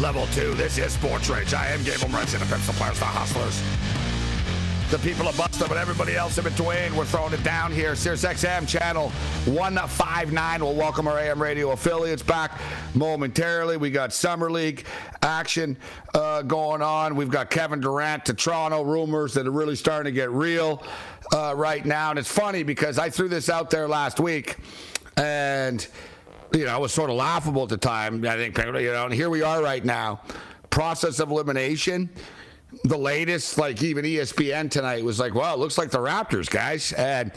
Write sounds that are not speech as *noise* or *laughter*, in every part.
Level two, this is Sports Rage. I am Gabe Morency, the Pimps, the Players, the Hustlers. The people of Buster, but everybody else in between. We're throwing it down here. Sirius XM channel 159 We'll welcome our AM radio affiliates back momentarily. We got Summer League action uh, going on. We've got Kevin Durant to Toronto rumors that are really starting to get real uh, right now. And it's funny because I threw this out there last week and you know, was sort of laughable at the time. I think, you know, and here we are right now. Process of elimination. The latest, like even ESPN tonight was like, well, it looks like the Raptors, guys. And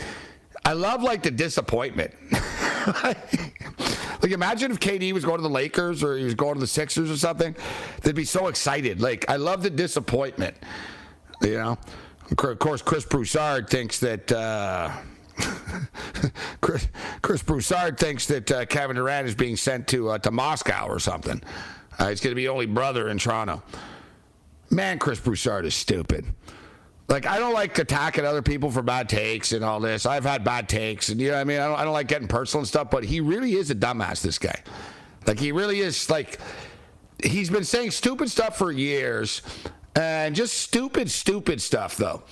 I love like the disappointment. *laughs* like imagine if KD was going to the Lakers or he was going to the Sixers or something. They'd be so excited. Like I love the disappointment. You know, of course, Chris Broussard thinks that. Uh, *laughs* Chris, Chris Broussard thinks that uh, Kevin Durant is being sent to uh, to Moscow or something. Uh, he's going to be only brother in Toronto. Man, Chris Broussard is stupid. Like I don't like attacking other people for bad takes and all this. I've had bad takes, and you know I mean. I don't, I don't like getting personal and stuff, but he really is a dumbass. This guy, like he really is. Like he's been saying stupid stuff for years, and just stupid, stupid stuff though.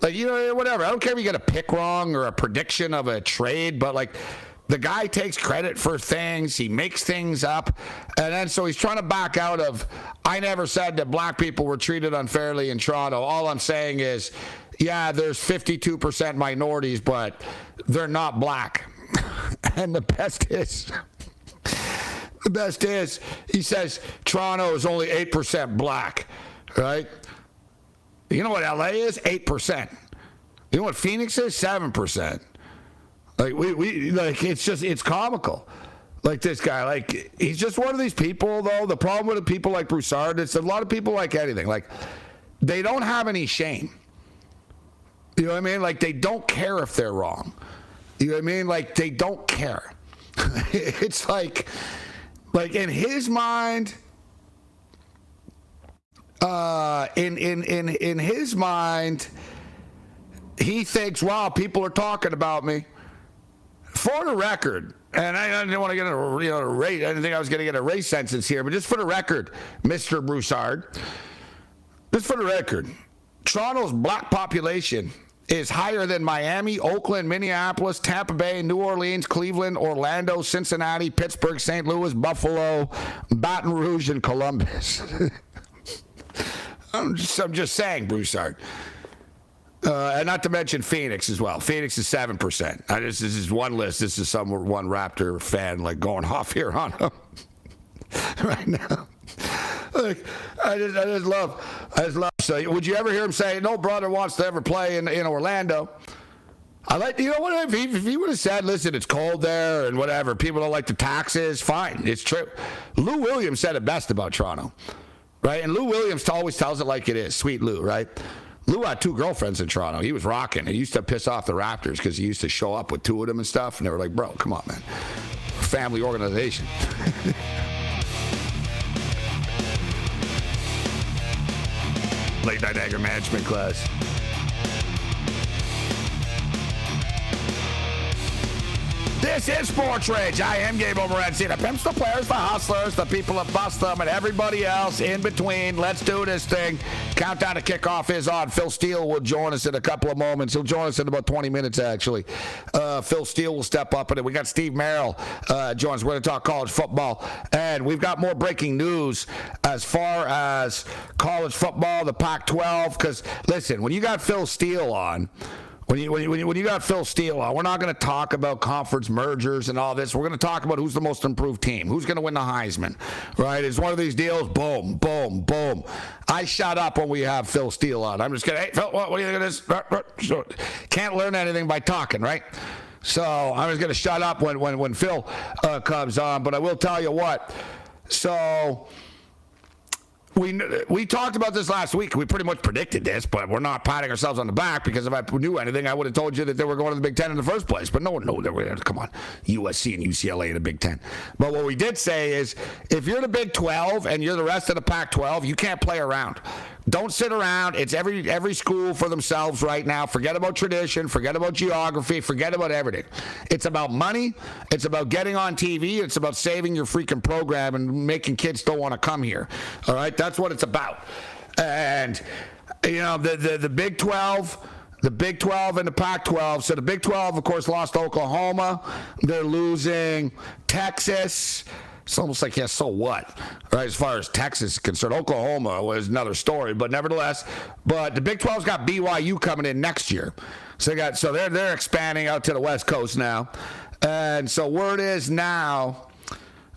Like, you know, whatever. I don't care if you get a pick wrong or a prediction of a trade, but like the guy takes credit for things. He makes things up. And then so he's trying to back out of, I never said that black people were treated unfairly in Toronto. All I'm saying is, yeah, there's 52% minorities, but they're not black. *laughs* and the best is, the best is, he says Toronto is only 8% black, right? You know what LA is? 8%. You know what Phoenix is? 7%. Like we, we like it's just it's comical. Like this guy, like he's just one of these people though. The problem with people like Broussard, it's a lot of people like anything. Like they don't have any shame. You know what I mean? Like they don't care if they're wrong. You know what I mean? Like they don't care. *laughs* it's like like in his mind, uh, in in in in his mind, he thinks, "Wow, people are talking about me." For the record, and I, I didn't want to get a you know a race. I didn't think I was going to get a race sentence here, but just for the record, Mister Broussard, just for the record, Toronto's black population is higher than Miami, Oakland, Minneapolis, Tampa Bay, New Orleans, Cleveland, Orlando, Cincinnati, Pittsburgh, St. Louis, Buffalo, Baton Rouge, and Columbus. *laughs* I'm just, I'm just saying, Broussard. Uh, and not to mention Phoenix as well. Phoenix is seven percent. This, this is one list. This is some one Raptor fan like going off here on them *laughs* right now. I just, I just love, I just love. So, would you ever hear him say, "No brother wants to ever play in in Orlando"? I like, you know what? If he, if he would have said, "Listen, it's cold there and whatever, people don't like the taxes," fine, it's true. Lou Williams said it best about Toronto, right? And Lou Williams always tells it like it is. Sweet Lou, right? Lou had two girlfriends in Toronto. He was rocking. He used to piss off the Raptors because he used to show up with two of them and stuff. And they were like, bro, come on, man. Family organization. *laughs* Late night anger management class. This is Sports Rage. I am Gabe Morency. The pimps, the players, the hustlers, the people that bust them, and everybody else in between. Let's do this thing. Countdown to kickoff is on. Phil Steele will join us in a couple of moments. He'll join us in about 20 minutes, actually. Uh, Phil Steele will step up and. We got Steve Merrill uh, joins. We're going to talk college football. And we've got more breaking news as far as college football, the Pac 12. Because, listen, when you got Phil Steele on, when you, when you, when you, when you got Phil Steele on, we're not going to talk about conference mergers and all this. We're going to talk about who's the most improved team, who's going to win the Heisman, right? It's one of these deals. Boom, boom, boom. I shut up when we have Phil Steele on. I'm just kidding. Hey, Phil, what, what do you think of this? Can't learn anything by talking, right? So I'm just going to shut up when when when Phil uh, comes on. But I will tell you what. So we we talked about this last week. We pretty much predicted this, but we're not patting ourselves on the back because if I knew anything, I would have told you that they were going to the Big Ten in the first place. But no one knew they were. There. Come on, USC and UCLA in the Big Ten. But what we did say is, if you're the Big 12 and you're the rest of the Pac-12, you can't play around. Don't sit around. It's every every school for themselves right now. Forget about tradition. Forget about geography. Forget about everything. It's about money. It's about getting on TV. It's about saving your freaking program and making kids don't want to come here. All right, that's what it's about. And you know the the, the Big 12 the Big 12 and the Pac 12. So the Big 12, of course, lost Oklahoma. They're losing Texas. It's almost like, yeah, so what? Right, as far as Texas is concerned, Oklahoma was another story, but nevertheless, but the Big 12's got BYU coming in next year. So they got so they're they're expanding out to the West Coast now. And so word is now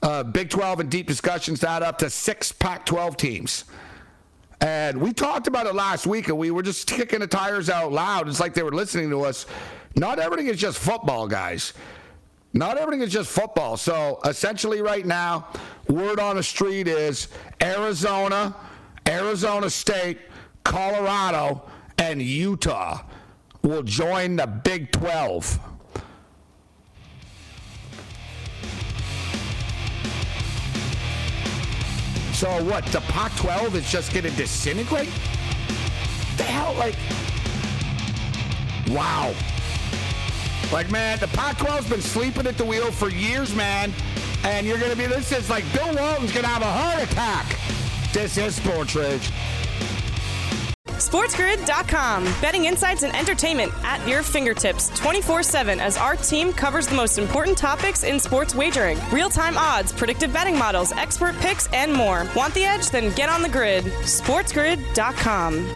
uh, Big 12 and deep discussions add up to six Pac 12 teams. And we talked about it last week, and we were just kicking the tires out loud. It's like they were listening to us. Not everything is just football, guys. Not everything is just football. So essentially, right now, word on the street is Arizona, Arizona State, Colorado, and Utah will join the Big 12. So what? The Pac 12 is just going to disintegrate? The hell, like. Wow. Like, man, the Pac 12's been sleeping at the wheel for years, man. And you're going to be, this is like Bill Walton's going to have a heart attack. This is Sports Rage. SportsGrid.com. Betting insights and entertainment at your fingertips 24 7 as our team covers the most important topics in sports wagering real time odds, predictive betting models, expert picks, and more. Want the edge? Then get on the grid. SportsGrid.com.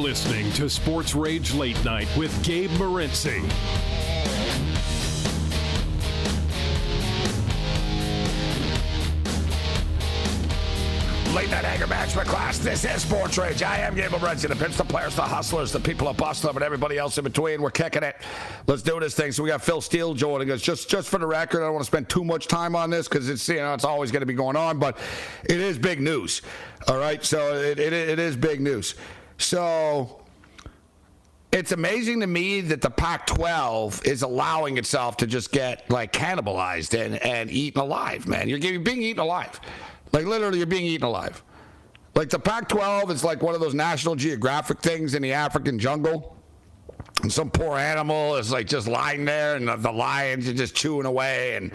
Listening to Sports Rage Late Night with Gabe Morency. Late night anger management class. This is Sports Rage. I am Gabe Morency. The pimps, the players, the hustlers, the people of Boston, and everybody else in between. We're kicking it. Let's do this thing. So we got Phil Steele joining us. Just, just for the record, I don't want to spend too much time on this because it's, you know, it's always going to be going on, but it is big news. All right, so it, it, it is big news. So it's amazing to me that the Pac 12 is allowing itself to just get like cannibalized and, and eaten alive, man. You're, you're being eaten alive. Like literally, you're being eaten alive. Like the Pac 12 is like one of those National Geographic things in the African jungle. And some poor animal is like just lying there, and the, the lions are just chewing away, and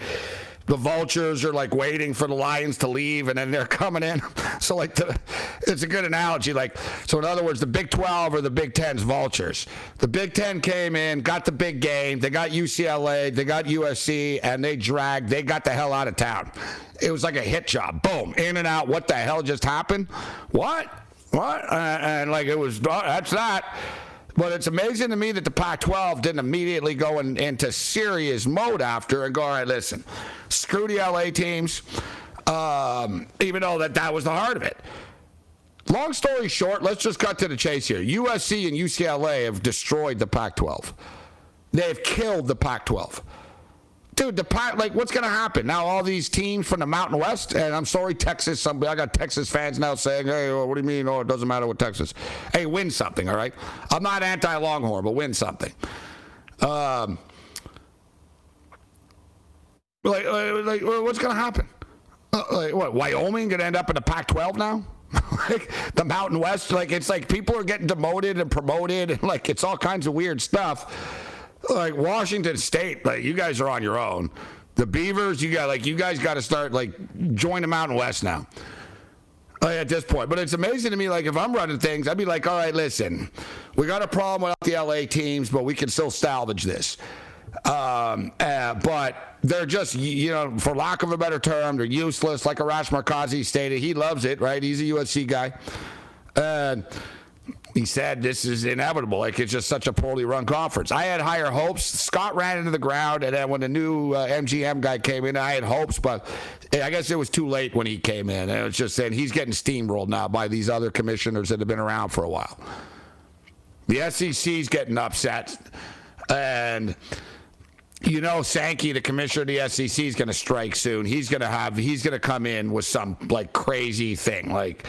the vultures are like waiting for the lions to leave and then they're coming in. *laughs* So like the, it's a good analogy like so in other words the big 12 or the big 10's vultures. The big 10 came in got the big game they got ucla they got usc and they dragged they got the hell out of town. It was like a hit job. Boom in and out. What the hell just happened? What? What? And, and like it was oh, that's that but it's amazing to me that the Pac 12 didn't immediately go in, into serious mode after and go, all right, listen, screw the LA teams, um, even though that, that was the heart of it. Long story short, let's just cut to the chase here. USC and UCLA have destroyed the Pac 12. They've killed the Pac 12. Dude, the like, what's going to happen? Now, all these teams from the Mountain West, and I'm sorry, Texas, somebody, I got Texas fans now saying, hey, what do you mean? Oh, it doesn't matter with Texas. Hey, win something, all right? I'm not anti Longhorn, but win something. Um, like, like, what's going to happen? Uh, like, what, Wyoming going to end up in the Pac 12 now? *laughs* like the Mountain West, like it's like people are getting demoted and promoted, and like it's all kinds of weird stuff. Like Washington State, like you guys are on your own. The Beavers, you got like you guys got to start like join the Mountain West now. Like, at this point, but it's amazing to me. Like if I'm running things, I'd be like, all right, listen, we got a problem with the LA teams, but we can still salvage this. Um, uh, but they're just, you know, for lack of a better term, they're useless. Like Arash Markazi stated, he loves it, right? He's a USC guy. And he said this is inevitable. Like it's just such a poorly run conference. I had higher hopes. Scott ran into the ground, and then when the new uh, MGM guy came in, I had hopes, but I guess it was too late when he came in. And it's just saying he's getting steamrolled now by these other commissioners that have been around for a while. The SEC's getting upset, and you know Sankey, the commissioner of the SEC, is going to strike soon. He's going to have he's going to come in with some like crazy thing, like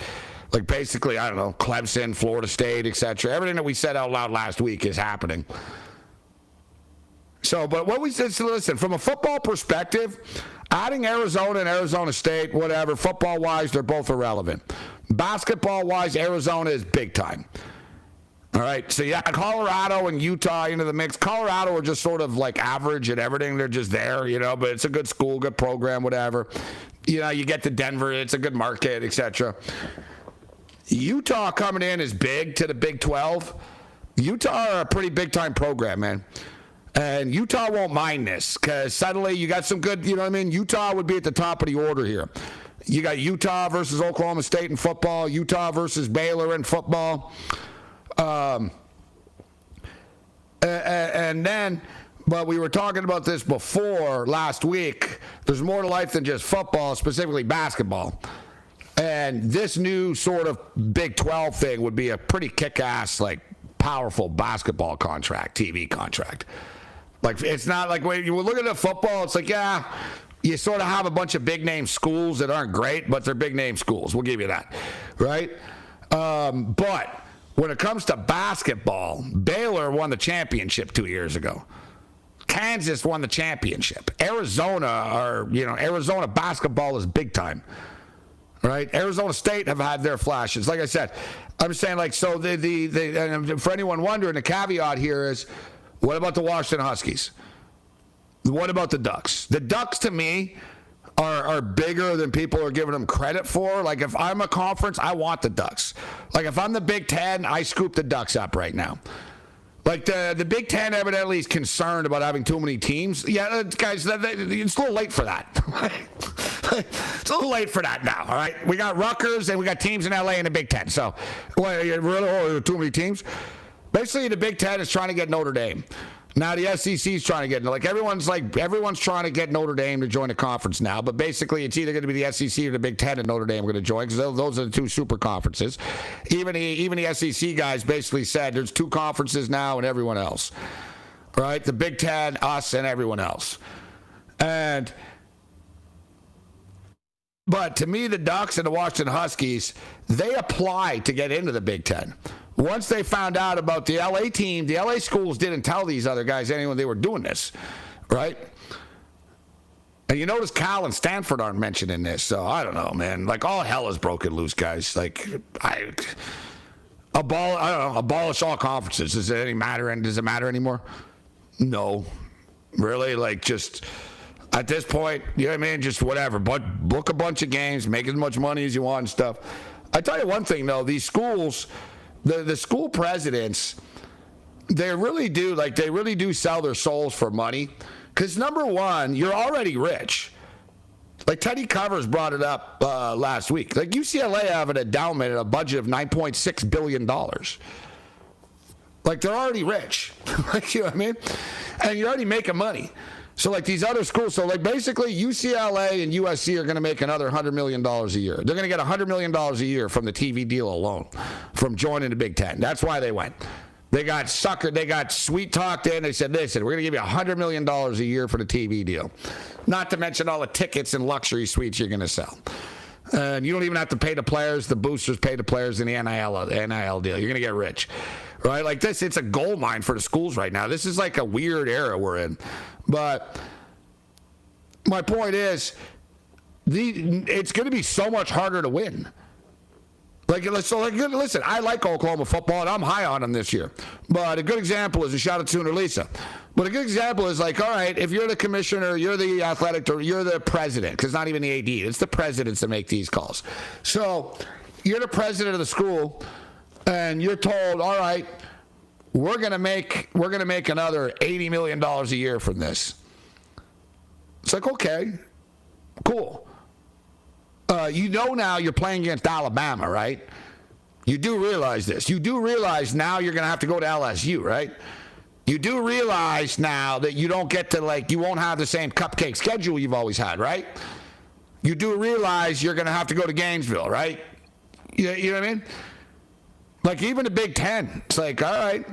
like basically I don't know Clemson, Florida State, etc. Everything that we said out loud last week is happening. So, but what we said, so listen, from a football perspective, adding Arizona and Arizona State, whatever, football wise, they're both irrelevant. Basketball wise, Arizona is big time. All right, so yeah, Colorado and Utah into the mix. Colorado are just sort of like average at everything. They're just there, you know, but it's a good school, good program, whatever. You know, you get to Denver, it's a good market, etc. Utah coming in is big to the Big 12. Utah are a pretty big time program, man. And Utah won't mind this because suddenly you got some good, you know what I mean? Utah would be at the top of the order here. You got Utah versus Oklahoma State in football, Utah versus Baylor in football. Um, and then, but we were talking about this before last week. There's more to life than just football, specifically basketball. And this new sort of Big 12 thing would be a pretty kick ass, like powerful basketball contract, TV contract. Like, it's not like when you look at the football, it's like, yeah, you sort of have a bunch of big name schools that aren't great, but they're big name schools. We'll give you that. Right? Um, but when it comes to basketball, Baylor won the championship two years ago. Kansas won the championship. Arizona or you know Arizona basketball is big time. Right? Arizona State have had their flashes. Like I said, I'm saying like so the the, the for anyone wondering, the caveat here is what about the Washington Huskies? What about the Ducks? The Ducks to me are, are bigger than people are giving them credit for. Like if I'm a conference, I want the Ducks. Like if I'm the Big Ten, I scoop the Ducks up right now. Like the the Big Ten evidently is concerned about having too many teams. Yeah, uh, guys, it's a little late for that. *laughs* it's a little late for that now. All right, we got Rutgers and we got teams in LA in the Big Ten. So, well, really, oh, too many teams. Basically, the Big Ten is trying to get Notre Dame. Now the SEC is trying to get like everyone's like everyone's trying to get Notre Dame to join the conference now, but basically it's either going to be the SEC or the Big Ten and Notre Dame are going to join because those are the two super conferences. Even the, even the SEC guys basically said there's two conferences now and everyone else, right? The Big Ten, us, and everyone else, and. But to me, the Ducks and the Washington Huskies, they apply to get into the Big Ten. Once they found out about the LA team, the LA schools didn't tell these other guys anyone they were doing this, right? And you notice Cal and Stanford aren't mentioned in this, so I don't know, man. Like all hell is broken loose, guys. Like I, abol- I don't know, abolish all conferences. Does it any matter? And does it matter anymore? No, really. Like just at this point, you know what I mean? Just whatever. But book a bunch of games, make as much money as you want and stuff. I tell you one thing though, these schools the the school presidents they really do like they really do sell their souls for money because number one you're already rich like Teddy Covers brought it up uh, last week. Like UCLA have an endowment and a budget of 9.6 billion dollars. Like they're already rich. *laughs* like you know what I mean? And you're already making money. So like these other schools, so like basically UCLA and USC are going to make another hundred million dollars a year. They're going to get hundred million dollars a year from the TV deal alone, from joining the Big Ten. That's why they went. They got suckered. They got sweet talked in. They said, "Listen, we're going to give you hundred million dollars a year for the TV deal, not to mention all the tickets and luxury suites you're going to sell." And you don't even have to pay the players. The boosters pay the players in the NIL, NIL deal. You're going to get rich, right? Like this, it's a gold mine for the schools right now. This is like a weird era we're in. But my point is, the it's going to be so much harder to win. Like, so like, listen, I like Oklahoma football, and I'm high on them this year. But a good example is a shout out to Sooner Lisa. But a good example is like, all right, if you're the commissioner, you're the athletic director, you're the president, because not even the AD, it's the presidents that make these calls. So you're the president of the school, and you're told, all right, we're gonna make we're gonna make another eighty million dollars a year from this. It's like, okay, cool. Uh, you know now you're playing against Alabama, right? You do realize this. You do realize now you're to have to go to LSU, right? You do realize now that you don't get to, like, you won't have the same cupcake schedule you've always had, right? You do realize you're to have to go to Gainesville, right? You, you know what I mean? Like even the Big Ten, it's like, all right.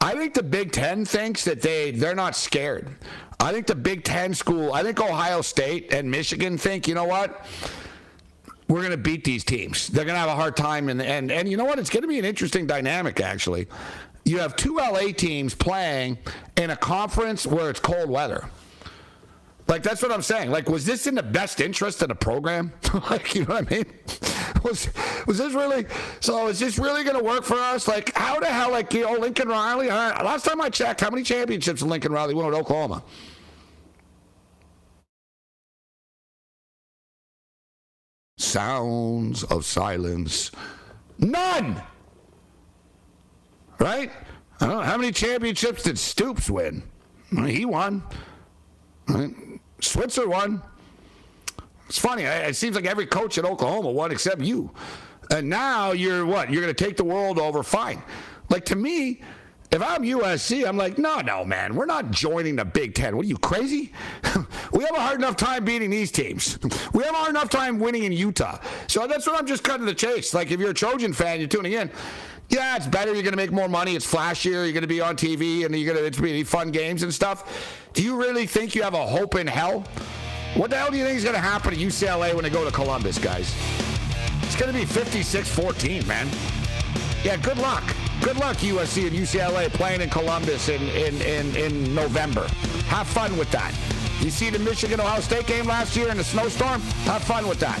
I think the Big Ten thinks that they they're not scared. I think the Big Ten school, I think Ohio State and Michigan think, you know what? we're to beat these teams. They're to have a hard time. And, and, and you know what? It's to be an interesting dynamic, actually. You have two LA teams playing in a conference where it's cold weather. Like, that's what I'm saying. Like, was this in the best interest of the program? *laughs* like, you know what I mean? *laughs* Was, was this really, so is this really going to work for us? Like, how the hell, like, you know, Lincoln Riley? last time I checked, how many championships did Lincoln Riley win with Oklahoma? Sounds of silence. None. Right? I don't know. How many championships did Stoops win? He won. Right? Switzer won. It's funny. It seems like every coach at Oklahoma won except you. And now you're what? You're going to take the world over? Fine. Like to me, if I'm USC, I'm like, no, no, man, we're not joining the Big Ten. What are you crazy? *laughs* we have a hard enough time beating these teams. We have a hard enough time winning in Utah. So that's what I'm just cutting the chase. Like if you're a Trojan fan, you're tuning in. Yeah, it's better. You're going to make more money. It's flashier. You're going to be on TV, and you're going to it's be fun games and stuff. Do you really think you have a hope in hell? What the hell do you think is going to happen to UCLA when they go to Columbus, guys? It's going to be 56-14, man. Yeah, good luck. Good luck, USC and UCLA playing in Columbus in, in, in, in November. Have fun with that. You see the Michigan Ohio State game last year in the snowstorm? Have fun with that.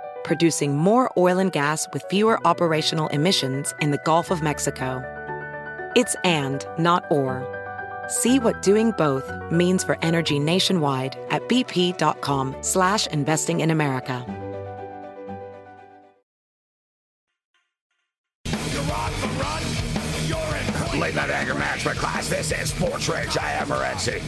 producing more oil and gas with fewer operational emissions in the Gulf of Mexico. It's and, not or. See what doing both means for energy nationwide at bp.com slash investing in America. Late night anger management class. This is Sports Rage. I am Morency.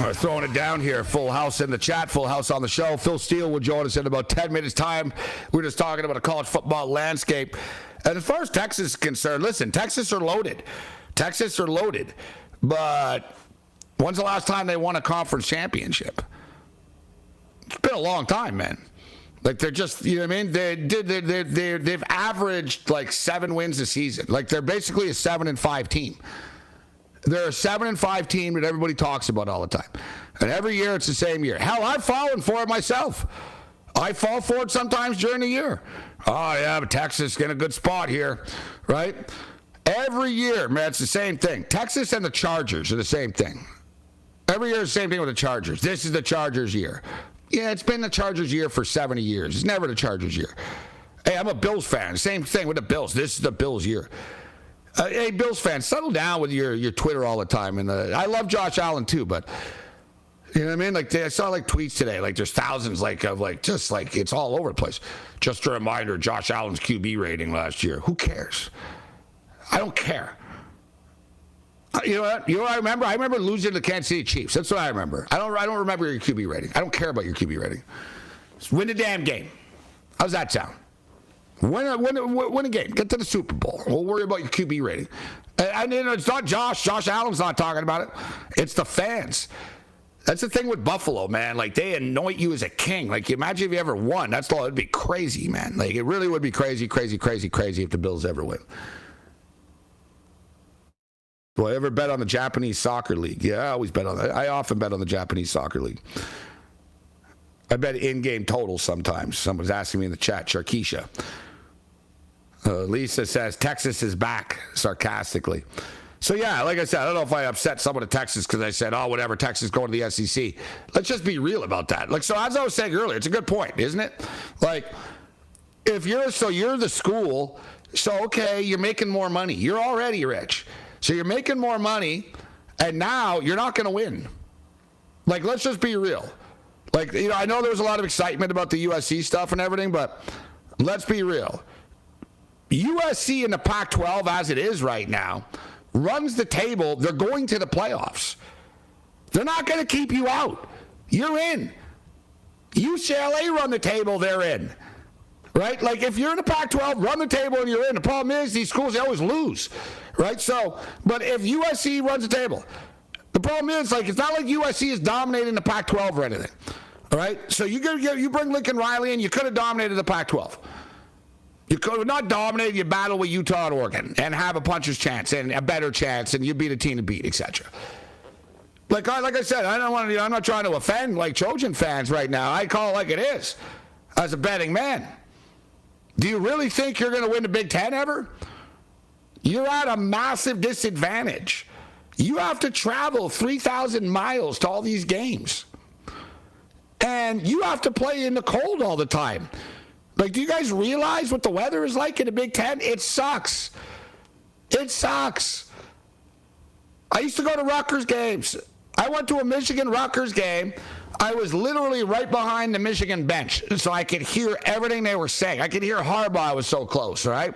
We're throwing it down here. Full house in the chat, full house on the show. Phil Steele will join us in about 10 minutes' time. We're just talking about a college football landscape. And as far as Texas is concerned, listen, Texas are loaded. Texas are loaded. But when's the last time they won a conference championship? It's been a long time, man. Like they're just, you know what I mean? They did, they, they, they, they've averaged like seven wins a season. Like they're basically a seven and five team. They're a seven and five team that everybody talks about all the time. And every year it's the same year. Hell, I've fallen for it myself. I fall for it sometimes during the year. Oh, yeah, but Texas in a good spot here, right? Every year, man, it's the same thing. Texas and the Chargers are the same thing. Every year, the same thing with the Chargers. This is the Chargers year. Yeah, it's been the Chargers year for 70 years. It's never the Chargers year. Hey, I'm a Bills fan. Same thing with the Bills. This is the Bills year. Uh, hey, Bills fans, settle down with your, your Twitter all the time. And uh, I love Josh Allen too, but you know what I mean? Like I saw like tweets today, like there's thousands like of like just like it's all over the place. Just a reminder, Josh Allen's QB rating last year. Who cares? I don't care. Uh, you know what? You know what I remember? I remember losing to the Kansas City Chiefs. That's what I remember. I don't I don't remember your QB rating. I don't care about your QB rating. Just win the damn game. How's that sound? Win win, a, win a game. Get to the Super Bowl. We'll worry about your QB rating. And, and it's not Josh. Josh Allen's not talking about it. It's the fans. That's the thing with Buffalo, man. Like they anoint you as a king. Like imagine if you ever won. That's all. It'd be crazy, man. Like it really would be crazy, crazy, crazy, crazy if the Bills ever win. Do I ever bet on the Japanese soccer league? Yeah, I always bet on that. I often bet on the Japanese soccer league. I bet in-game totals sometimes. Someone's asking me in the chat. Sharkeisha. Uh, Lisa says Texas is back sarcastically. So yeah, like I said, I don't know if I upset someone in Texas because I said, "Oh, whatever, Texas going to the SEC." Let's just be real about that. Like so, as I was saying earlier, it's a good point, isn't it? Like if you're so you're the school, so okay, you're making more money. You're already rich, so you're making more money, and now you're not going to win. Like let's just be real. Like you know, I know there was a lot of excitement about the USC stuff and everything, but let's be real. USC in the Pac-12 as it is right now runs the table, they're going to the playoffs. They're not going to keep you out. You're in. UCLA run the table, they're in. Right? Like if you're in the Pac 12, run the table and you're in. The problem is these schools, they always lose. Right? So, but if USC runs the table, the problem is like it's not like USC is dominating the Pac 12 or anything. All right? So you, you bring Lincoln Riley in, you could have dominated the Pac 12. You could not dominate. You battle with Utah and Oregon and have a puncher's chance and a better chance, and you beat a team to beat, etc. Like I like I said, I don't want to. I'm not trying to offend like Trojan fans right now. I call it like it is, as a betting man. Do you really think you're going to win the Big Ten ever? You're at a massive disadvantage. You have to travel 3,000 miles to all these games. And you have to play in the cold all the time. Like, do you guys realize what the weather is like in the Big Ten? It sucks. It sucks. I used to go to Rutgers games. I went to a Michigan Rutgers game. I was literally right behind the Michigan bench, so I could hear everything they were saying. I could hear Harbaugh. I was so close, right?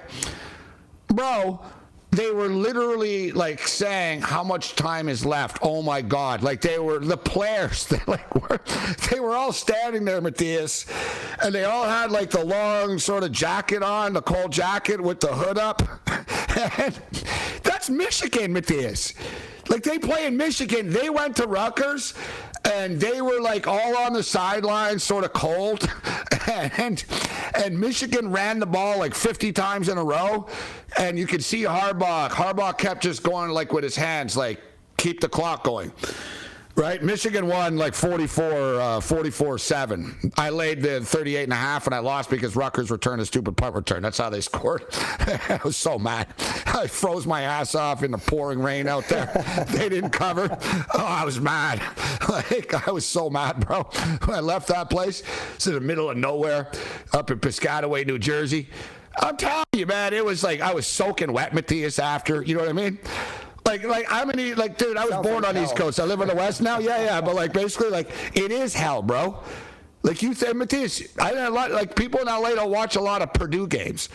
Bro, they were literally like saying how much time is left. Oh my God! Like they were the players. *laughs* They like were they were all standing there, Matthias, and they all had like the long sort of jacket on, the cold jacket with the hood up. *laughs* that's Michigan, Matthias. Like they play in Michigan. They went to Rutgers and they were like all on the sidelines, sort of cold. *laughs* and and Michigan ran the ball like 50 times in a row. And you could see Harbaugh. Harbaugh kept just going like with his hands, like keep the clock going right? Michigan won like 44, uh, 44 7. I laid the 38 and a half and I lost because Rutgers returned a stupid punt return. That's how they *laughs* scored. I was so mad. I froze my ass off in the pouring rain out there. *laughs* they didn't cover. Oh, I was mad. *laughs* Like, I was so mad, bro. When I left that place, it's in the middle of nowhere up in Piscataway, New Jersey. I'm telling you, man, it was like I was soaking wet, Matthias, after. You know what I mean? Like, like I'm an like, dude. I was Sounds born like on hell. East Coast. I live in the West now. Yeah, yeah. But like, basically, like, it is hell, bro. Like you said, Matthias. I a lot like people in LA don't watch a lot of Purdue games.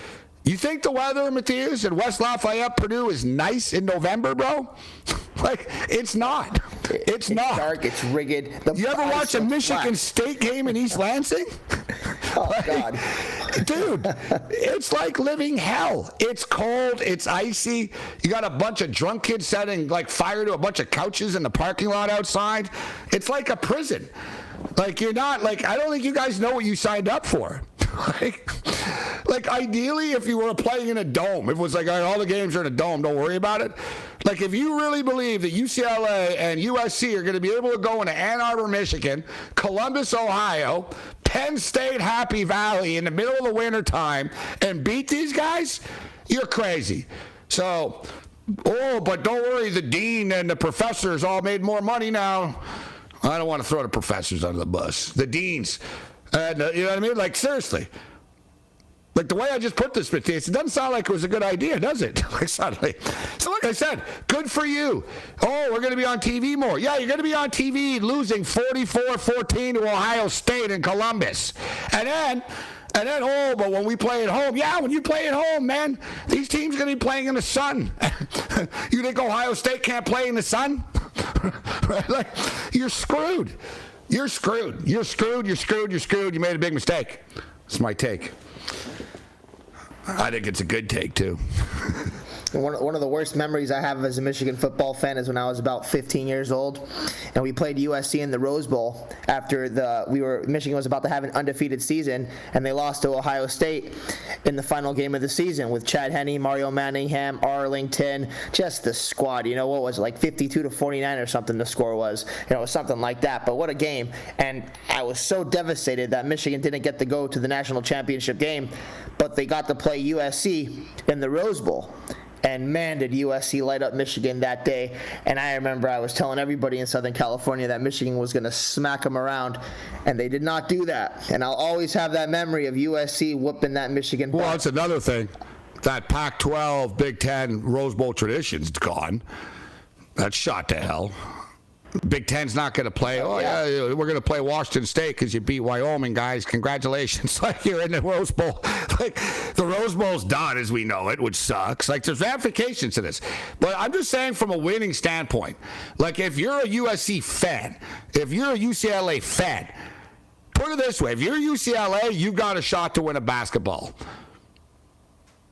You think the weather, Matthias, in West Lafayette, Purdue is nice in November, bro? *laughs* like, it's not. It's, it's not. dark. It's rigid. The you ever watch a Michigan flat. State game in East Lansing? *laughs* oh like, God, *laughs* dude, it's like living hell. It's cold. It's icy. You got a bunch of drunk kids setting like fire to a bunch of couches in the parking lot outside. It's like a prison. Like you're not like I don't think you guys know what you signed up for. *laughs* like, like ideally, if you were playing in a dome, if it was like all the games are in a dome, don't worry about it. Like if you really believe that UCLA and USC are going to be able to go into Ann Arbor, Michigan, Columbus, Ohio, Penn State, Happy Valley in the middle of the winter time and beat these guys, you're crazy. So, oh, but don't worry, the dean and the professors all made more money now. I don't want to throw the professors under the bus. The deans, and uh, you know what I mean? Like seriously, Like the way I just put this, it doesn't sound like it was a good idea, does it? *laughs* like suddenly. So like I said, good for you. Oh, we're going to be on TV more. Yeah, you're going to be on TV losing 44-14 to Ohio State in Columbus. And then and then, oh, but when we play at home, yeah, when you play at home, man, these teams are going to be playing in the sun. *laughs* you think Ohio State can't play in the sun? *laughs* Like, you're screwed. You're screwed. You're screwed. You're screwed. You're screwed. You made a big mistake. That's my take. I think it's a good take, too. *laughs* One, one of the worst memories I have as a Michigan football fan is when I was about 15 years old, and we played USC in the Rose Bowl after the we were Michigan was about to have an undefeated season, and they lost to Ohio State in the final game of the season with Chad Henne, Mario Manningham, Arrington, just the squad. You know what was it, like 52 to 49 or something? The score was, you know, it was something like that. But what a game! And I was so devastated that Michigan didn't get to go to the national championship game, but they got to play USC in the Rose Bowl. And man, did USC light up Michigan that day. And I remember I was telling everybody in Southern California that Michigan was going to smack them around, and they did not do that. And I'll always have that memory of USC whooping that Michigan. Well, that's another thing. That Pac 12, Big Ten, Rose Bowl tradition's gone. That's shot to hell. Big Ten's not going to play. Oh yeah, we're going to play Washington State because you beat Wyoming, guys. Congratulations! *laughs* Like you're in the Rose Bowl. *laughs* Like the Rose Bowl's done as we know it, which sucks. Like there's ramifications to this, but I'm just saying from a winning standpoint. Like if you're a USC fan, if you're a UCLA fan, put it this way: if you're UCLA, you've got a shot to win a basketball.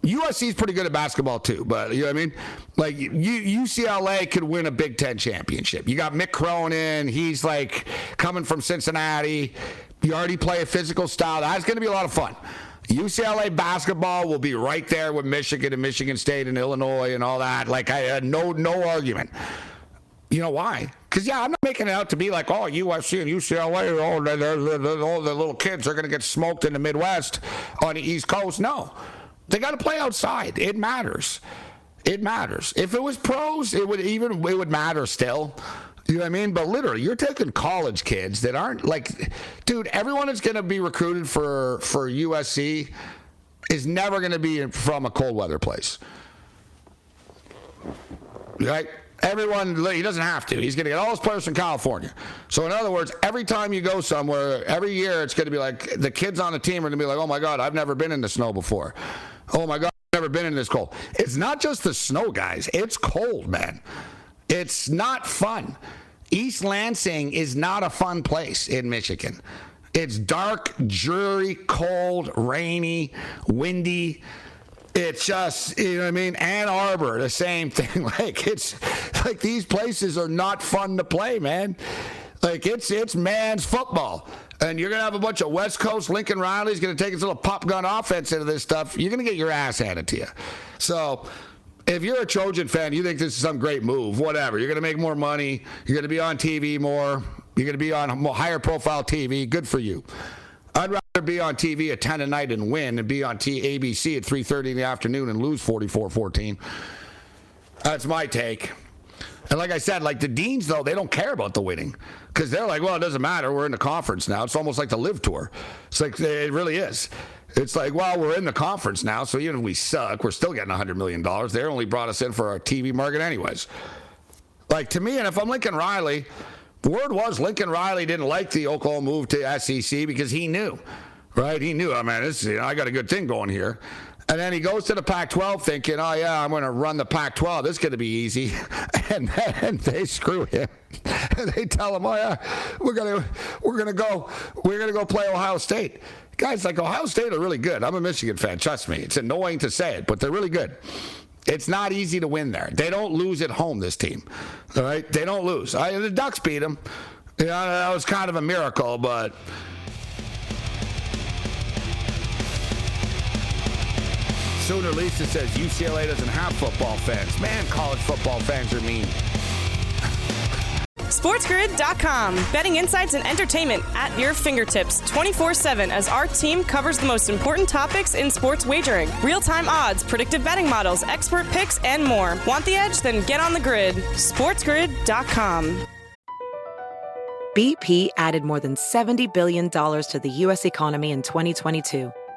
USC is pretty good at basketball too, but you know what I mean? Like UCLA could win a Big Ten championship. You got Mick Cronin, he's like coming from Cincinnati. You already play a physical style. That's going to be a lot of fun. UCLA basketball will be right there with Michigan and Michigan State and Illinois and all that. Like I had no no argument. You know why? Because yeah, I'm not making it out to be like, oh, USC and UCLA, oh, all the little kids are going to get smoked in the Midwest on the East Coast. No, they got to play outside. It matters. It matters. If it was pros, it would even it would matter still. You know what I mean? But literally, you're taking college kids that aren't like, dude. Everyone that's going to be recruited for for USC is never going to be from a cold weather place. Right? Everyone, he doesn't have to. He's going to get all his players from California. So, in other words, every time you go somewhere, every year, it's going to be like the kids on the team are going to be like, oh my God, I've never been in the snow before. Oh my God, I've never been in this cold. It's not just the snow, guys. It's cold, man. It's not fun. East Lansing is not a fun place in Michigan. It's dark, dreary, cold, rainy, windy. It's just, you know what I mean? Ann Arbor, the same thing. *laughs* Like it's like these places are not fun to play, man. Like it's it's man's football. And you're gonna have a bunch of West Coast Lincoln Riley's gonna take his little pop gun offense into this stuff. You're gonna get your ass handed to you. So if you're a Trojan fan, you think this is some great move, whatever. You're to make more money. You're to be on TV more. You're to be on higher profile TV. Good for you. I'd rather be on TV at 10 at night and win and be on ABC at 3.30 in the afternoon and lose 44-14. That's my take. And like I said, like the Deans, though, they don't care about the winning because they're like, well, it doesn't matter. We're in the conference now. It's almost like the LIV tour. It's like, it really is. It's like, well, we're in the conference now, so even if we suck, we're still getting $100 million. They only brought us in for our TV market, anyways. Like, to me, and if I'm Lincoln Riley, the word was Lincoln Riley didn't like the Oklahoma move to SEC because he knew, right? He knew, oh, I mean, this, you know, I got a good thing going here. And then he goes to the Pac 12 thinking, oh, yeah, I'm going to run the Pac 12. This is going to be easy. *laughs* And then *laughs* they screw him. And *laughs* they tell him, oh, yeah, we're going to we're gonna go, we're going to go play Ohio State. Guys, like Ohio State are really good. I'm a Michigan fan. Trust me. It's annoying to say it, but they're really good. It's not easy to win there. They don't lose at home, this team. All right? They don't lose. The Ducks beat them. That was kind of a miracle, but. Sooner Lisa says UCLA doesn't have football fans. Man, college football fans are mean. SportsGrid.com. Betting insights and entertainment at your fingertips 24 7 as our team covers the most important topics in sports wagering real time odds, predictive betting models, expert picks, and more. Want the edge? Then get on the grid. SportsGrid.com. BP added more than $70 billion to the U.S. economy in 2022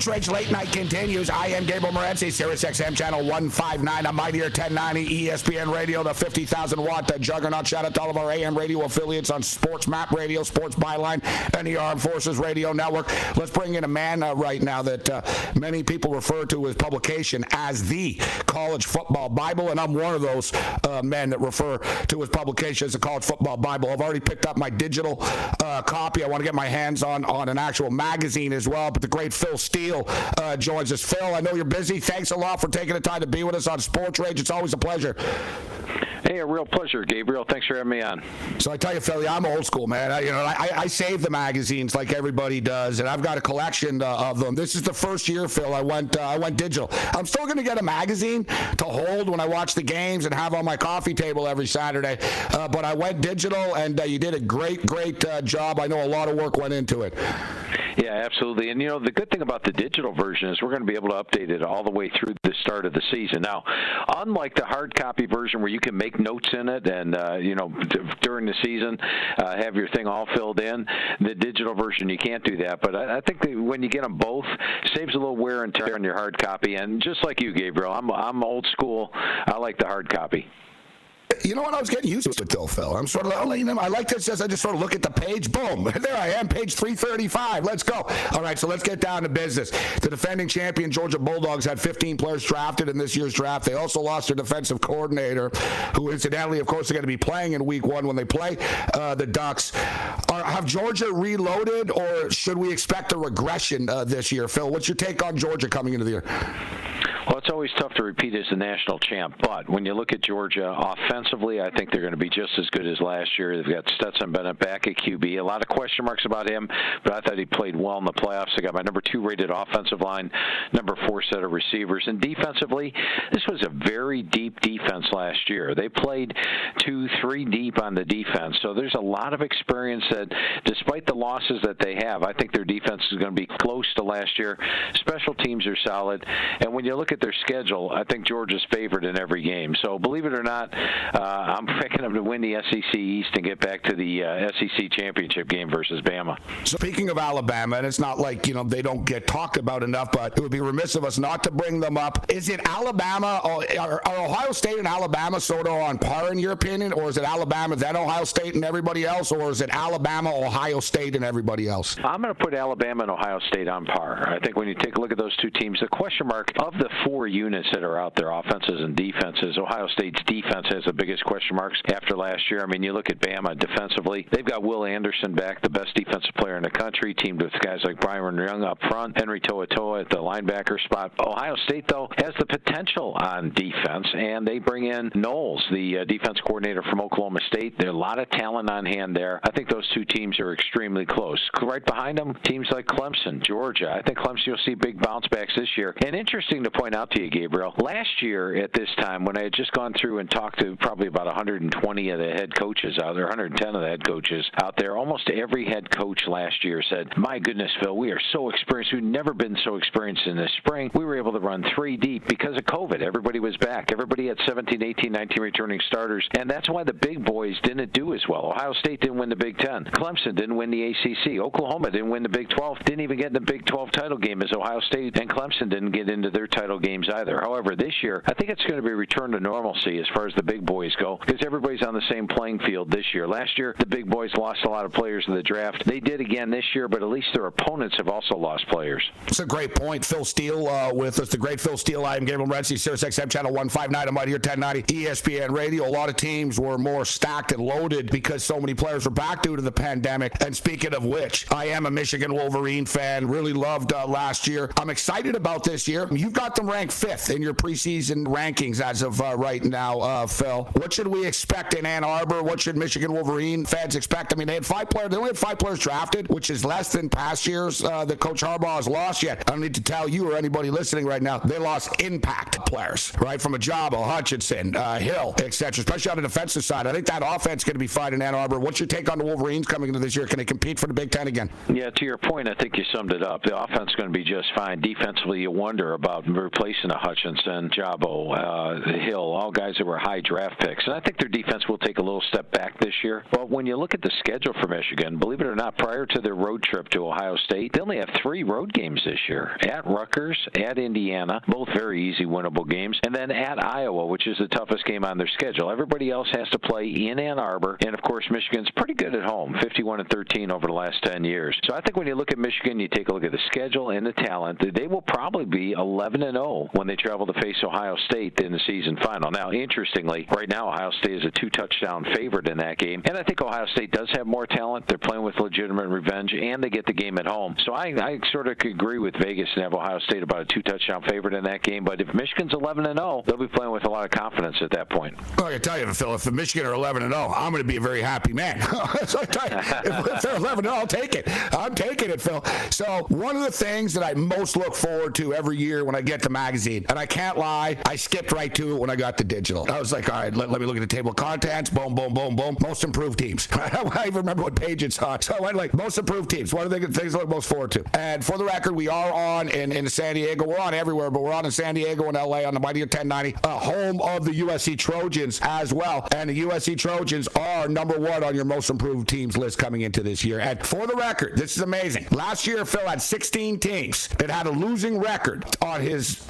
Sports Rage Late Night continues. I am Gabriel Morency, Sirius XM Channel 159 a Mightier 1090 ESPN Radio, the 50,000 watt the juggernaut. Shout out to all of our AM radio affiliates on Sports Map Radio, Sports Byline, and the Armed Forces Radio Network. Let's bring in a man uh, right now that uh, many people refer to his publication as the College Football Bible, and I'm one of those uh, men that refer to his publication as the College Football Bible. I've already picked up my digital uh, copy. I want to get my hands on, on an actual magazine as well, but the great Phil Steele uh, joins us. Phil, I know you're busy. Thanks a lot for taking the time to be with us on Sports Rage. It's always a pleasure. Hey, a real pleasure, Gabriel. Thanks for having me on. So I tell you, Philly, I'm old school, man. I, you know, I, I save the magazines like everybody does, and I've got a collection uh, of them. This is the first year, Phil. I went, uh, I went digital. I'm still going to get a magazine to hold when I watch the games and have on my coffee table every Saturday. Uh, but I went digital, and uh, you did a great, great uh, job. I know a lot of work went into it. Yeah, absolutely. And you know, the good thing about the digital version is we're going to be able to update it all the way through the start of the season. Now, unlike the hard copy version where you can make notes in it and uh, you know d- during the season uh, have your thing all filled in, the digital version you can't do that. But I, I think when you get them both, saves a little wear and tear on your hard copy. And just like you, Gabriel, I'm I'm old school. I like the hard copy you know what? I was getting used to it, though, Phil. I'm sort of, I like this as I just sort of look at the page. Boom. *laughs* There I am, page 335. Let's go. All right, so let's get down to business. The defending champion Georgia Bulldogs had 15 players drafted in this year's draft. They also lost their defensive coordinator, who incidentally, of course, are going to be playing in week one when they play uh, the Ducks. Are, have Georgia reloaded, or should we expect a regression uh, this year? Phil, what's your take on Georgia coming into the year? Well, it's always tough to repeat as the national champ, but when you look at Georgia offensively, I think they're going to be just as good as last year. They've got Stetson Bennett back at QB. A lot of question marks about him, but I thought he played well in the playoffs. They got my number two rated offensive line, number four set of receivers, and defensively, this was a very deep defense last year. They played two, three deep on the defense, so there's a lot of experience that, despite the losses that they have, I think their defense is going to be close to last year. Special teams are solid, and when you look at their schedule, I think Georgia's favored in every game. So believe it or not, uh, I'm picking them to win the SEC East and get back to the uh, SEC championship game versus Bama. Speaking of Alabama, and it's not like you know they don't get talked about enough, but it would be remiss of us not to bring them up. Is it Alabama? Or, are, are Ohio State and Alabama sort of on par in your opinion, or is it Alabama then Ohio State and everybody else, or is it Alabama, Ohio State, and everybody else? I'm going to put Alabama and Ohio State on par. I think when you take a look at those two teams, the question mark of the four units that are out there, offenses and defenses. Ohio State's defense has the biggest question marks after last year. I mean, you look at Bama defensively; they've got Will Anderson back, the best defensive player in the country, teamed with guys like Byron Young up front, Henry To'oTo'o at the linebacker spot. Ohio State, though, has the potential on defense, and they bring in Knowles, the uh, defense coordinator from Oklahoma State. There's a lot of talent on hand there. I think those two teams are extremely close. Right behind them, teams like Clemson, Georgia. I think Clemson you'll see big bounce backs this year. And interesting to point out to you, Gabriel, last year at this time when I had just gone through and talked to probably about 120 of the head coaches out there, 110 of the head coaches out there, almost every head coach last year said, "My goodness, Phil, we are so experienced. We've never been so experienced in the spring. We were able to run three deep because of COVID. Everybody was back. Everybody had 17, 18, 19 returning starters, and that's why the big boys didn't do as well. Ohio State didn't win the Big Ten. Clemson didn't win the ACC. Oklahoma didn't win the Big 12. Didn't even get in the Big 12 title game as Ohio State and Clemson didn't get into their title games either. However, this year, I think it's going to be a return to normalcy as far as the big boys go because everybody's on the same playing field this year. Last year, the big boys lost a lot of players in the draft. They did again this year, but at least their opponents have also lost players. It's a great point. Phil Steele uh, with us, the great Phil Steele. I am Gabriel Morency, Sirius XM Channel 159. I'm right here, 1090 ESPN Radio. A lot of teams were more stacked and loaded because so many players were back due to the pandemic. And speaking of which, I am a Michigan Wolverine fan. Really loved uh, last year. I'm excited about this year. You've got them ranked fifth in your preseason rankings as of uh, right now, uh, Phil. What should we expect in Ann Arbor? What should Michigan Wolverine fans expect? I mean, they had five players. They only had five players drafted, which is less than past years uh, that Coach Harbaugh has lost yet. I don't need to tell you or anybody listening right now. They lost impact players, right? From Ojabo, Hutchinson, uh, Hill, etc. Especially on the defensive side. I think that offense is going to be fine in Ann Arbor. What's your take on the Wolverines coming into this year? Can they compete for the Big Ten again? Yeah, to your point, I think you summed it up. The offense is going to be just fine. Defensively, you wonder about a Hutchinson, Jabo, uh, Hill, all guys that were high draft picks. And I think their defense will take a little step back this year. But when you look at the schedule for Michigan, believe it or not, prior to their road trip to Ohio State, they only have three road games this year at Rutgers, at Indiana, both very easy winnable games, and then at Iowa, which is the toughest game on their schedule. Everybody else has to play in Ann Arbor, and of course, Michigan's pretty good at home, 51 and 13 over the last 10 years. So I think when you look at Michigan, you take a look at the schedule and the talent, they will probably be 11 and 0 when they travel to face Ohio State in the season final. Now, interestingly, right now Ohio State is a two touchdown favorite in that game, and I think Ohio State does have more talent. They're playing with legitimate revenge, and they get the game at home. So I, I sort of agree with Vegas and have Ohio State about a two touchdown favorite in that game. But if Michigan's 11 and 0, they'll be playing with a lot of confidence at that point. Well, I can tell you, Phil, if the Michigan are 11 and 0, I'm going to be a very happy man. *laughs* so if, if they're 11 0, I'll take it. I'm taking it, Phil. So one of the things that I most look forward to every year when I get the magazine, and I can't lie, I skipped right to it when I got the digital. I was like, all right, let, let me look at the table of contents. Boom, boom, boom, boom. Most improved teams. *laughs* I even remember what page it's on. So I went like most improved teams. What are the things I look most forward to? And for the record, we are on in, in San Diego. We're on everywhere, but we're on in San Diego and LA on the Mighty 1090, uh, home of the USC Trojans as well. And the USC Trojans are number one on your most improved teams list coming into this year. And for the record, this is amazing. Last year, Phil had 16 teams that had a losing record on his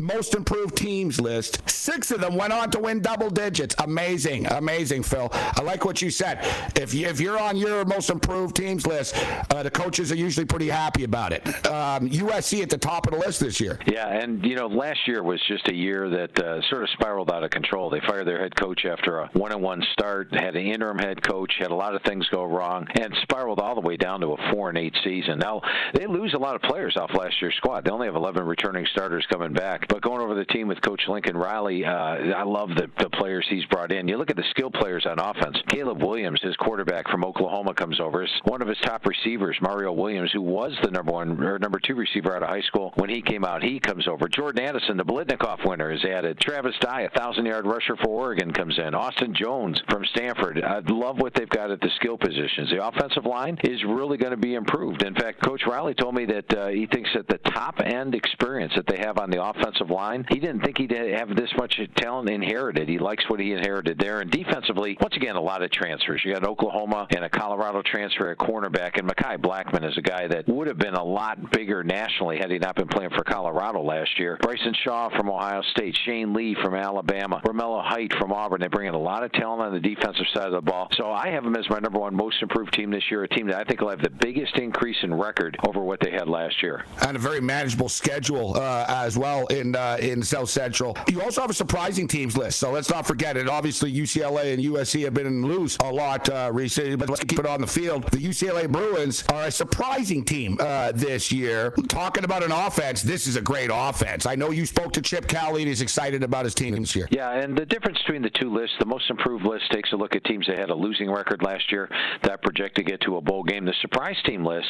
most improved teams list. Six of them went on to win double digits. Amazing, amazing, Phil. I like what you said. If you, if you're on your most improved teams list, uh, the coaches are usually pretty happy about it. Um, USC at the top of the list this year. Yeah, and you know, last year was just a year that uh, sort of spiraled out of control. They fired their head coach after a one-on-one start, had an interim head coach, had a lot of things go wrong, and spiraled all the way down to a four and eight season. Now they lose a lot of players off last year's squad. They only have 11 returning starters coming back. But going over the team with Coach Lincoln Riley, uh, I love the, the players he's brought in. You look at the skill players on offense. Caleb Williams, his quarterback from Oklahoma, comes over. One of his top receivers, Mario Williams, who was the number one or number two receiver out of high school when he came out, he comes over. Jordan Addison, the Biletnikoff winner, is added. Travis Dye, a thousand-yard rusher for Oregon, comes in. Austin Jones from Stanford. I love what they've got at the skill positions. The offensive line is really going to be improved. In fact, Coach Riley told me that uh, he thinks that the top end experience that they have on the offensive line, he didn't think he'd have this much talent inherited. He likes what he inherited there. And defensively, once again, a lot of transfers. You got Oklahoma and a Colorado transfer at cornerback, and Mekhi Blackmon is a guy that would have been a lot bigger nationally had he not been playing for Colorado last year. Bryson Shaw from Ohio State, Shane Lee from Alabama, Romello Height from Auburn. They bring in a lot of talent on the defensive side of the ball. So I have them as my number one most improved team this year, a team that I think will have the biggest increase in record over what they had last year. And a very manageable schedule uh, as well in uh, in South Central. You also have a surprising teams list, so let's not forget it. Obviously, UCLA and USC have been in loose a lot uh, recently, but let's keep it on the field. The UCLA Bruins are a surprising team uh, this year. Talking about an offense, this is a great offense. I know you spoke to Chip Kelly, and he's excited about his team this year. Yeah, and the difference between the two lists, the most improved list takes a look at teams that had a losing record last year that project to get to a bowl game. The surprise team list,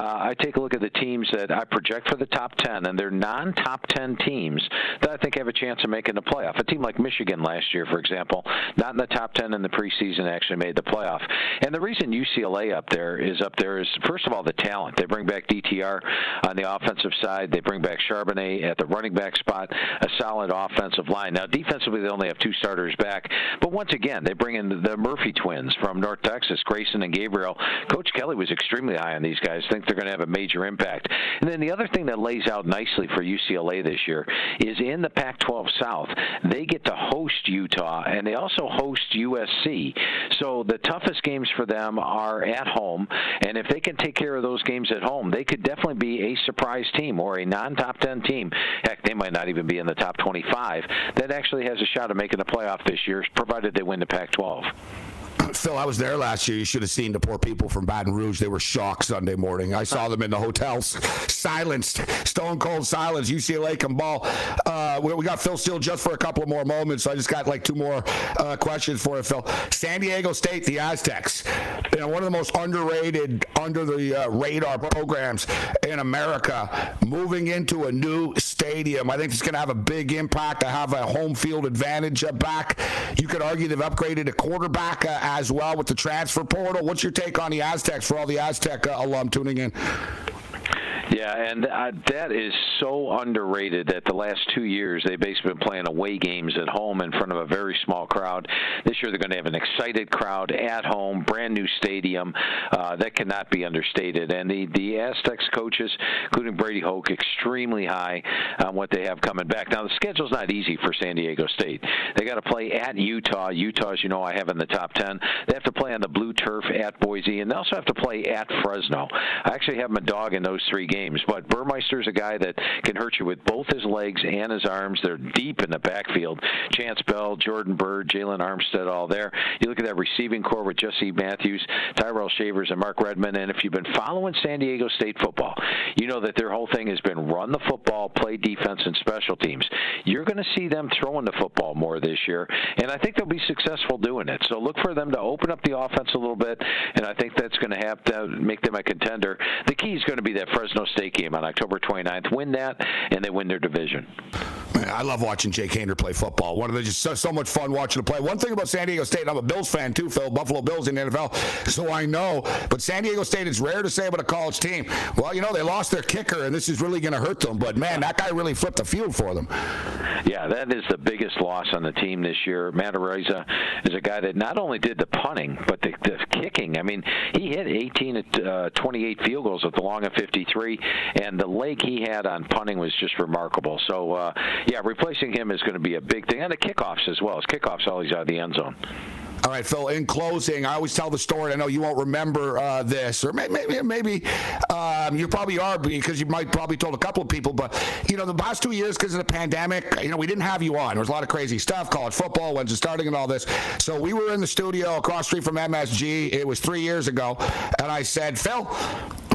uh, I take a look at the teams that I project for the top 10, and they're non top 10 teams that I think have a chance of making the playoff. A team like Michigan last year, for example, not in the top 10 in the preseason, actually made the playoff. And the reason UCLA up there is up there is, first of all, the talent. They bring back DTR on the offensive side, they bring back Charbonnet at the running back spot, a solid offensive line. Now, defensively, they only have two starters back, but once again, they bring in the Murphy twins from North Texas, Grayson and Gabriel. Coach Kelly was extremely high on these guys. Think they're going to have a major impact. And then the other thing that lays out nicely for UCLA this year is in the Pac-12 South, they get to host Utah and they also host USC. So the toughest games for them are at home, and if they can take care of those games at home, they could definitely be a surprise team or a non-top 10 team. Heck, they might not even be in the top 25. That actually has a shot of making the playoff this year, provided they win the Pac-12. *laughs* Phil, I was there last year. You should have seen the poor people from Baton Rouge. They were shocked Sunday morning. I saw them in the hotels, silenced, stone cold silence. UCLA can ball. Uh, we, we, got Phil Steele just for a couple of more moments. So I just got like two more uh, questions for you, Phil. San Diego State, the Aztecs, you know, one of the most underrated, under the uh, radar programs in America, moving into a new stadium. I think it's going to have a big impact. I have a home field advantage back. You could argue they've upgraded a quarterback uh, as well with the transfer portal. What's your take on the Aztecs for all the Aztec uh, alum tuning in? Yeah, and uh, that is so underrated that the last two years they've basically been playing away games at home in front of a very small crowd. This year they're going to have an excited crowd at home, brand new stadium. Uh, that cannot be understated. And the, the Aztecs coaches, including Brady Hoke, extremely high on what they have coming back. Now, the schedule's not easy for San Diego State. They got to play at Utah. Utah, as you know, I have in the top 10. They have to play on the blue turf at Boise, and they also have to play at Fresno. I actually have my dog in those three games games. But Burmeister's a guy that can hurt you with both his legs and his arms. They're deep in the backfield. Chance Bell, Jordan Byrd, Jaylon Armstead, all there. You look at that receiving corps with Jesse Matthews, Tyrell Shavers, and Mark Redman. And if you've been following San Diego State football, you know that their whole thing has been run the football, play defense, and special teams. You're going to see them throwing the football more this year, and I think they'll be successful doing it. So look for them to open up the offense a little bit, and I think that's going to have to make them a contender. The key is going to be that Fresno State game on October 29th. Win that, and they win their division. Man, I love watching Jake Haener play football. One of the just so, so, much fun watching him play. One thing about San Diego State, I'm a Bills fan too, Phil. Buffalo Bills in the NFL, so I know. But San Diego State, it's rare to say about a college team. Well, you know they lost their kicker, and this is really going to hurt them. But man, that guy really flipped the field for them. Yeah, that is the biggest loss on the team this year. Matt Araiza is a guy that not only did the punting, but the, the kicking. I mean, he hit 18 at uh, 28 field goals at the long of 53, and the leg he had on punting was just remarkable. So, uh, yeah, replacing him is going to be a big thing, and the kickoffs as well. His kickoffs always out of the end zone. All right, Phil. In closing, I always tell the story. I know you won't remember uh, this, or maybe maybe um, you probably are because you might probably told a couple of people. But you know, the past two years because of the pandemic, you know, we didn't have you on. There was a lot of crazy stuff, college football, when's it starting, and all this. So we were in the studio across street from MSG. It was three years ago, and I said, Phil,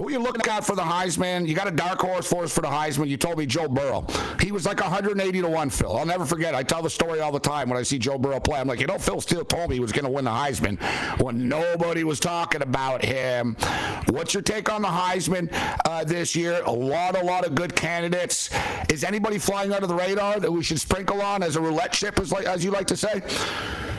who are you looking at for the Heisman? You got a dark horse for us for the Heisman. You told me Joe Burrow. He was like 180 to one. Phil, I'll never forget. I tell the story all the time when I see Joe Burrow play. I'm like, you know, Phil Steele told me he was going to win the Heisman when nobody was talking about him. What's your take on the Heisman uh, this year? A lot, a lot of good candidates. Is anybody flying under the radar that we should sprinkle on as a roulette ship, as, like, as you like to say?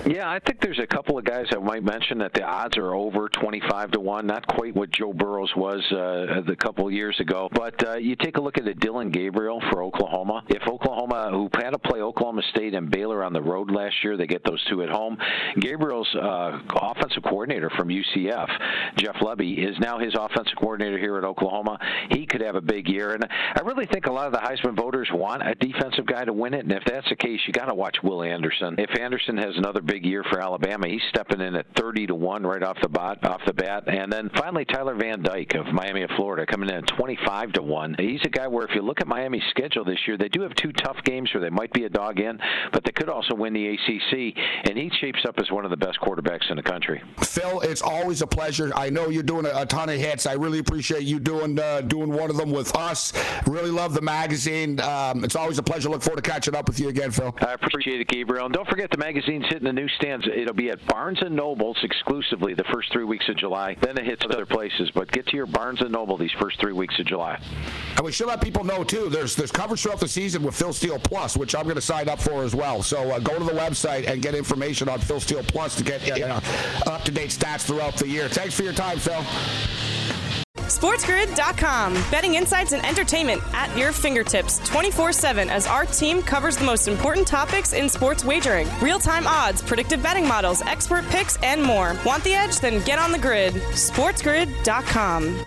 Yeah, I think there's a couple of guys I might mention that the odds are over 25 to 1. Not quite what Joe Burrows was uh, a couple years ago. But uh, you take a look at the Dillon Gabriel for Oklahoma. If Oklahoma, who had to play Oklahoma State and Baylor on the road last year, they get those two at home. Gabriel's uh, offensive coordinator from UCF, Jeff Lebby, is now his offensive coordinator here at Oklahoma. He could have a big year. And I really think a lot of the Heisman voters want a defensive guy to win it. And if that's the case, you got to watch Will Anderson. If Anderson has another big year for Alabama. He's stepping in at 30 to one right off the bat. Off the bat, and then finally Tyler Van Dyke of Miami of Florida coming in at 25 to one. He's a guy where if you look at Miami's schedule this year, they do have two tough games where they might be a dog in, but they could also win the ACC. And he shapes up as one of the best quarterbacks in the country. Phil, it's always a pleasure. I know you're doing a, a ton of hits. I really appreciate you doing uh, doing one of them with us. Really love the magazine. Um, it's always a pleasure. Look forward to catching up with you again, Phil. I appreciate it, Gabriel. And don't forget the magazine's hitting the newsstands It'll be at Barnes and Nobles exclusively the first three weeks of July. Then it hits other places. But get to your Barnes and Noble these first three weeks of July. And we should let people know too. There's there's coverage throughout the season with Phil Steele Plus, which I'm going to sign up for as well. So uh, go to the website and get information on Phil Steele Plus to get uh, up to date stats throughout the year. Thanks for your time, Phil. SportsGrid.com. Betting insights and entertainment at your fingertips 24 7 as our team covers the most important topics in sports wagering real time odds, predictive betting models, expert picks, and more. Want the edge? Then get on the grid. SportsGrid.com.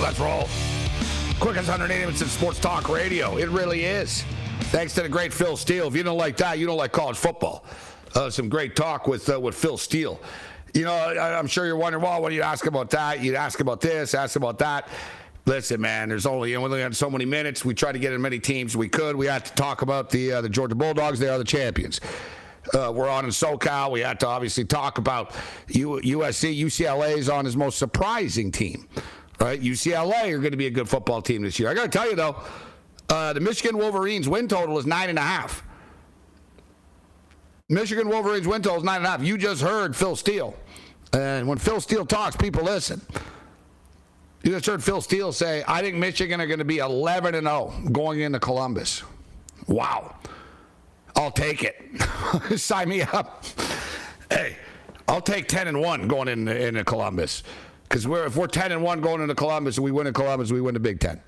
Let's roll. Quickest 180 minutes in sports talk radio. It really is. Thanks to the great Phil Steele. If you don't like that, you don't like college football. Uh, some great talk with uh, with Phil Steele. You know, I, I'm sure you're wondering, well, when you ask about that? You'd ask about this, ask about that. Listen, man, there's only, you know, we only had so many minutes. We tried to get as many teams we could. We had to talk about the uh, the Georgia Bulldogs. They are the champions. Uh, we're on in SoCal. We had to obviously talk about U- USC. UCLA is on his most surprising team, right? UCLA are going to be a good football team this year. I got to tell you though, uh, the Michigan Wolverines win total is nine and a half. Michigan Wolverines win total is nine and a half. You just heard Phil Steele, and when Phil Steele talks, people listen. You just heard Phil Steele say, "I think Michigan are going to be 11 and 0 going into Columbus." Wow. I'll take it. *laughs* Sign me up. Hey, I'll take 10 and 1 going in into Columbus. Because we're if we're 10 and 1 going into Columbus and we win in Columbus, we win the Big Ten.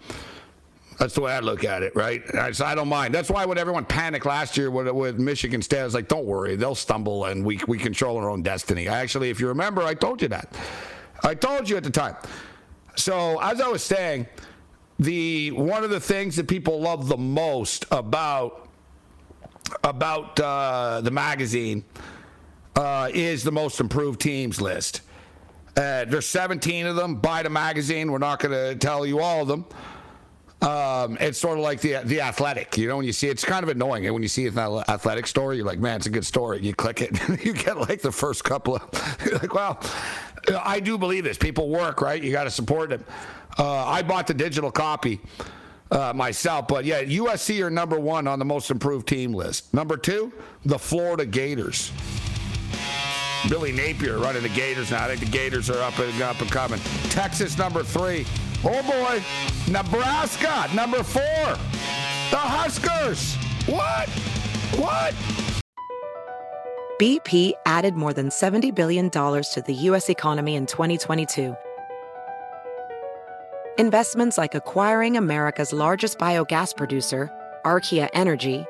That's the way I look at it, right? I, so I don't mind. That's why when everyone panicked last year with, with Michigan State, I was like, don't worry, they'll stumble and we, we control our own destiny. I actually, if you remember, I told you that. I told you at the time. So as I was saying, the one of the things that people love the most about about uh, the magazine uh, is the most improved teams list. Uh, there's 17 of them. Buy the magazine. We're not going to tell you all of them. Um, it's sort of like the the athletic, you know. When you see it, it's kind of annoying. And when you see an athletic story, you're like, man, it's a good story. You click it, *laughs* you get like the first couple of, *laughs* you're like, wow. I do believe this. People work, right? You got to support them. Uh, I bought the digital copy uh, myself, but yeah, USC are number one on the most improved team list. Number two, the Florida Gators. Billy Napier running the Gators now. I think the Gators are up and up and coming. Texas number three. Oh boy, Nebraska number four. The Huskers. What? What? BP added more than $70 billion to the U.S. economy in 2022. Investments like acquiring America's largest biogas producer, Archaea Energy,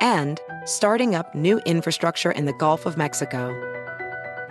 and starting up new infrastructure in the Gulf of Mexico.